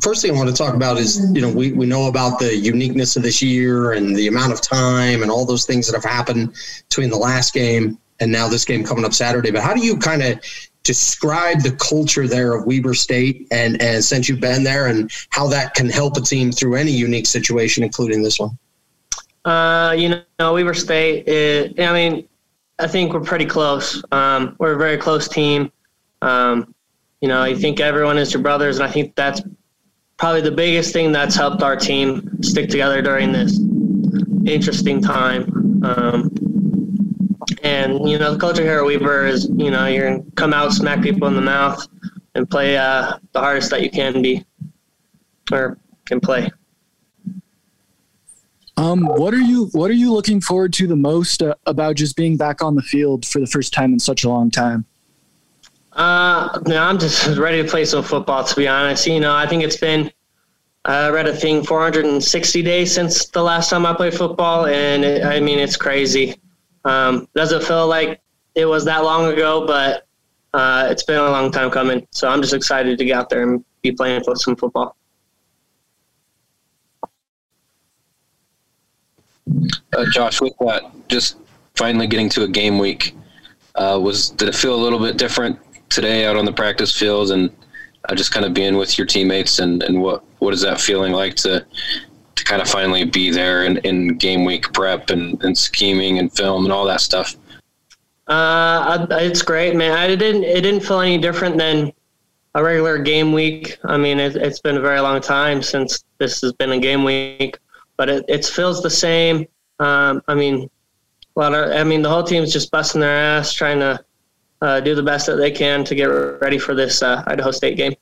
first thing I want to talk about is, you know, we, we know about the uniqueness of this year and the amount of time and all those things that have happened between the last game and now this game coming up Saturday. But how do you kind of describe the culture there of Weber State and, and since you've been there and how that can help a team through any unique situation, including this one? Uh, you know, Weber State, is, I mean, I think we're pretty close. Um, we're a very close team. Um, you know, I think everyone is your brothers, and I think that's probably the biggest thing that's helped our team stick together during this interesting time. Um, and you know, the culture here at Weber is, you know, you're gonna come out, smack people in the mouth, and play uh, the hardest that you can be or can play. Um, what are you What are you looking forward to the most uh, about just being back on the field for the first time in such a long time? Uh, no, I'm just ready to play some football. To be honest, you know, I think it's been I read a thing 460 days since the last time I played football, and it, I mean it's crazy. Um, doesn't feel like it was that long ago, but uh, it's been a long time coming. So I'm just excited to get out there and be playing some football. Uh, Josh, with that, just finally getting to a game week, uh, was did it feel a little bit different today out on the practice field and uh, just kind of being with your teammates and, and what what is that feeling like to to kind of finally be there in, in game week prep and, and scheming and film and all that stuff? Uh, it's great, man. I didn't it didn't feel any different than a regular game week. I mean, it, has been a very long time since this has been a game week, but it, it feels the same. Um, I mean, a lot of, I mean, the whole team's just busting their ass trying to uh, do the best that they can to get ready for this uh, Idaho State game.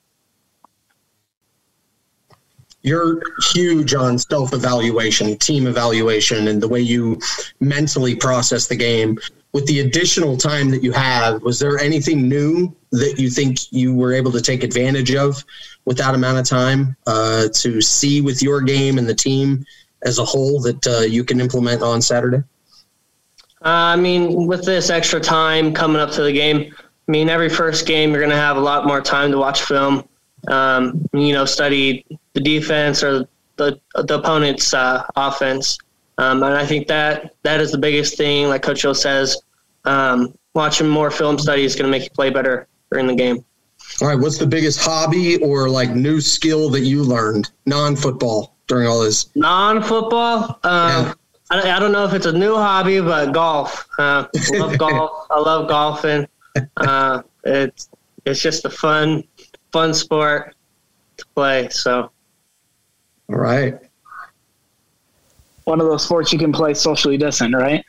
You're huge on self evaluation, team evaluation, and the way you mentally process the game. With the additional time that you have, was there anything new that you think you were able to take advantage of with that amount of time uh, to see with your game and the team as a whole that uh, you can implement on Saturday? Uh, I mean, with this extra time coming up to the game, I mean, every first game you're going to have a lot more time to watch film. Um, you know, study the defense or the the opponent's uh, offense, um, and I think that that is the biggest thing. Like Coach Hill says, um, watching more film study is going to make you play better during the game. All right, what's the biggest hobby or like new skill that you learned non-football during all this? Non-football. Um, yeah. I, I, don't know if it's a new hobby, but golf. Uh, I love golf. I love golfing. Uh, it's it's just a fun fun sport to play. So, all right. One of those sports you can play socially distant, right?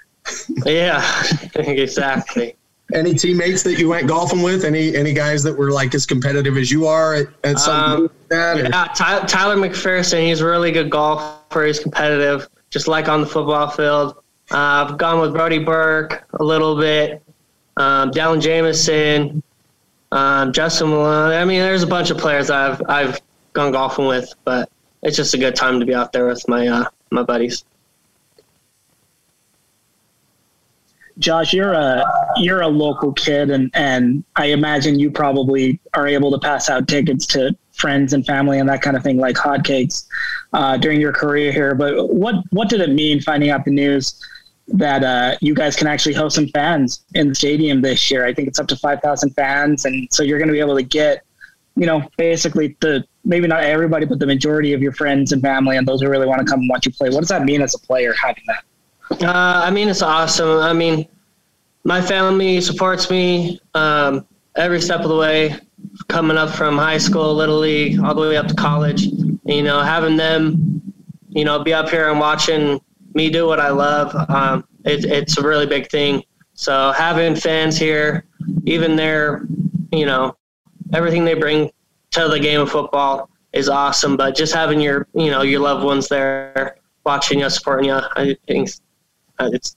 yeah, exactly. Any teammates that you went golfing with? Any any guys that were like as competitive as you are at, at something um, like that? Yeah, Tyler, Tyler McPherson. He's a really good golfer. He's competitive just like on the football field. Uh, I've gone with Brody Burke a little bit, um, Dallin Jameson, um, Justin Malone. I mean, there's a bunch of players I've I've gone golfing with, but it's just a good time to be out there with my uh, my buddies. Josh, you're a you're a local kid, and and I imagine you probably are able to pass out tickets to friends and family and that kind of thing like hotcakes uh, during your career here. But what what did it mean finding out the news that uh, you guys can actually host some fans in the stadium this year? I think it's up to five thousand fans, and so you're going to be able to get, you know, basically the maybe not everybody, but the majority of your friends and family and those who really want to come and watch you play. What does that mean as a player having that? Uh, I mean, it's awesome. I mean, my family supports me um, every step of the way coming up from high school, little league, all the way up to college. You know, having them, you know, be up here and watching me do what I love, um, it, it's a really big thing. So having fans here, even their, you know, everything they bring to the game of football is awesome. But just having your, you know, your loved ones there, watching you, supporting you, I think it's it's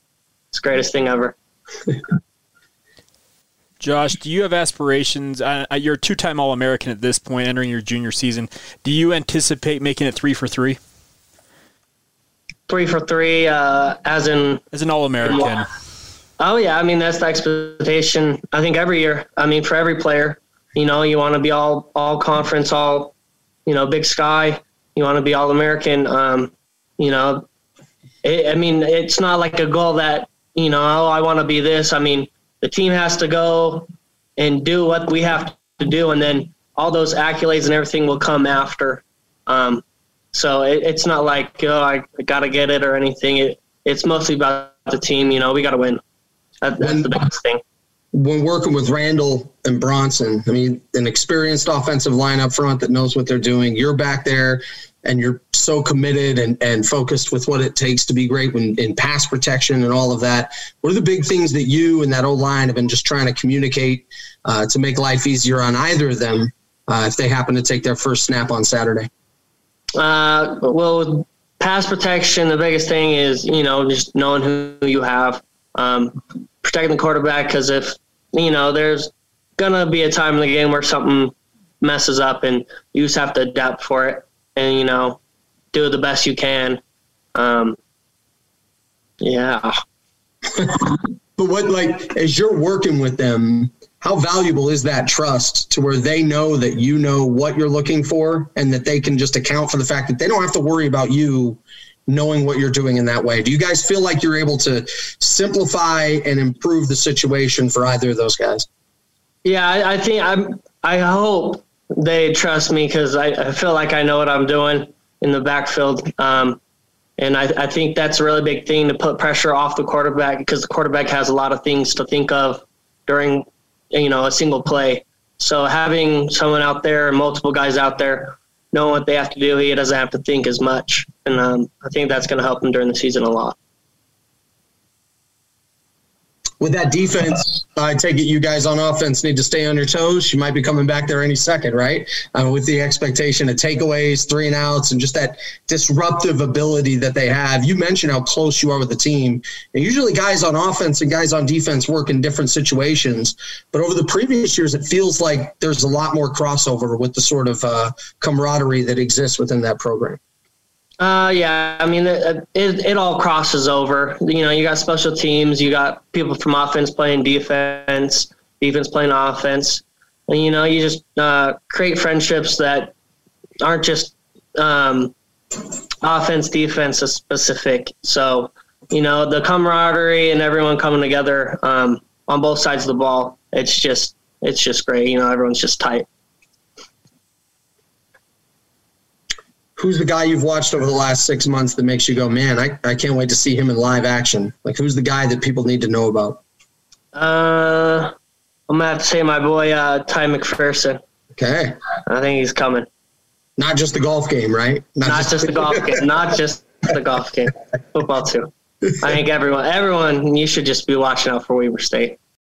the greatest thing ever. Josh, do you have aspirations? Uh, you're a two-time All-American at this point, entering your junior season. Do you anticipate making it three for three? Three for three, uh, as in as an All-American. Oh yeah, I mean that's the expectation. I think every year. I mean for every player, you know, you want to be all all conference, all you know, Big Sky. You want to be All American. Um, you know, it, I mean, it's not like a goal that you know. Oh, I want to be this. I mean, the team has to go and do what we have to do, and then all those accolades and everything will come after. Um, so it, it's not like oh, I got to get it or anything. It, it's mostly about the team. You know, we got to win. That, that's the biggest thing when working with Randall and Bronson, I mean, an experienced offensive line up front that knows what they're doing. You're back there and you're so committed and, and focused with what it takes to be great when, in pass protection and all of that. What are the big things that you and that old line have been just trying to communicate uh, to make life easier on either of them uh, if they happen to take their first snap on Saturday? Uh, well, pass protection, the biggest thing is, you know, just knowing who you have. Um, protecting the quarterback because if you know there's gonna be a time in the game where something messes up and you just have to adapt for it and you know do the best you can. Um, yeah. but what like as you're working with them, how valuable is that trust to where they know that you know what you're looking for and that they can just account for the fact that they don't have to worry about you knowing what you're doing in that way. Do you guys feel like you're able to simplify and improve the situation for either of those guys? Yeah, I, I think I'm. I hope they trust me because I, I, feel like I know what I'm doing in the backfield. Um, and I, I, think that's a really big thing to put pressure off the quarterback because the quarterback has a lot of things to think of during, you know, a single play. So having someone out there and multiple guys out there knowing what they have to do, he doesn't have to think as much and um, I think that's going to help him during the season a lot. With that defense, I take it you guys on offense need to stay on your toes. You might be coming back there any second, right? Uh, with the expectation of takeaways, three and outs, and just that disruptive ability that they have. You mentioned how close you are with the team. And usually, guys on offense and guys on defense work in different situations. But over the previous years, it feels like there's a lot more crossover with the sort of uh, camaraderie that exists within that program. Uh, yeah, I mean, it, it, it, all crosses over. You know, you got special teams, you got people from offense playing defense, defense playing offense. And, you know, you just uh, create friendships that aren't just um, offense, defense specific. So, you know, the camaraderie and everyone coming together um, on both sides of the ball, it's just, it's just great. You know, everyone's just tight. Who's the guy you've watched over the last six months that makes you go, man, I, I can't wait to see him in live action? Like, who's the guy that people need to know about? Uh, I'm gonna have to say my boy uh, Ty McPherson. Okay. I think he's coming. Not just the golf game, right? Not, Not just, just the golf game. Not just the golf game. Football too. I think everyone, everyone, you should just be watching out for Weber State.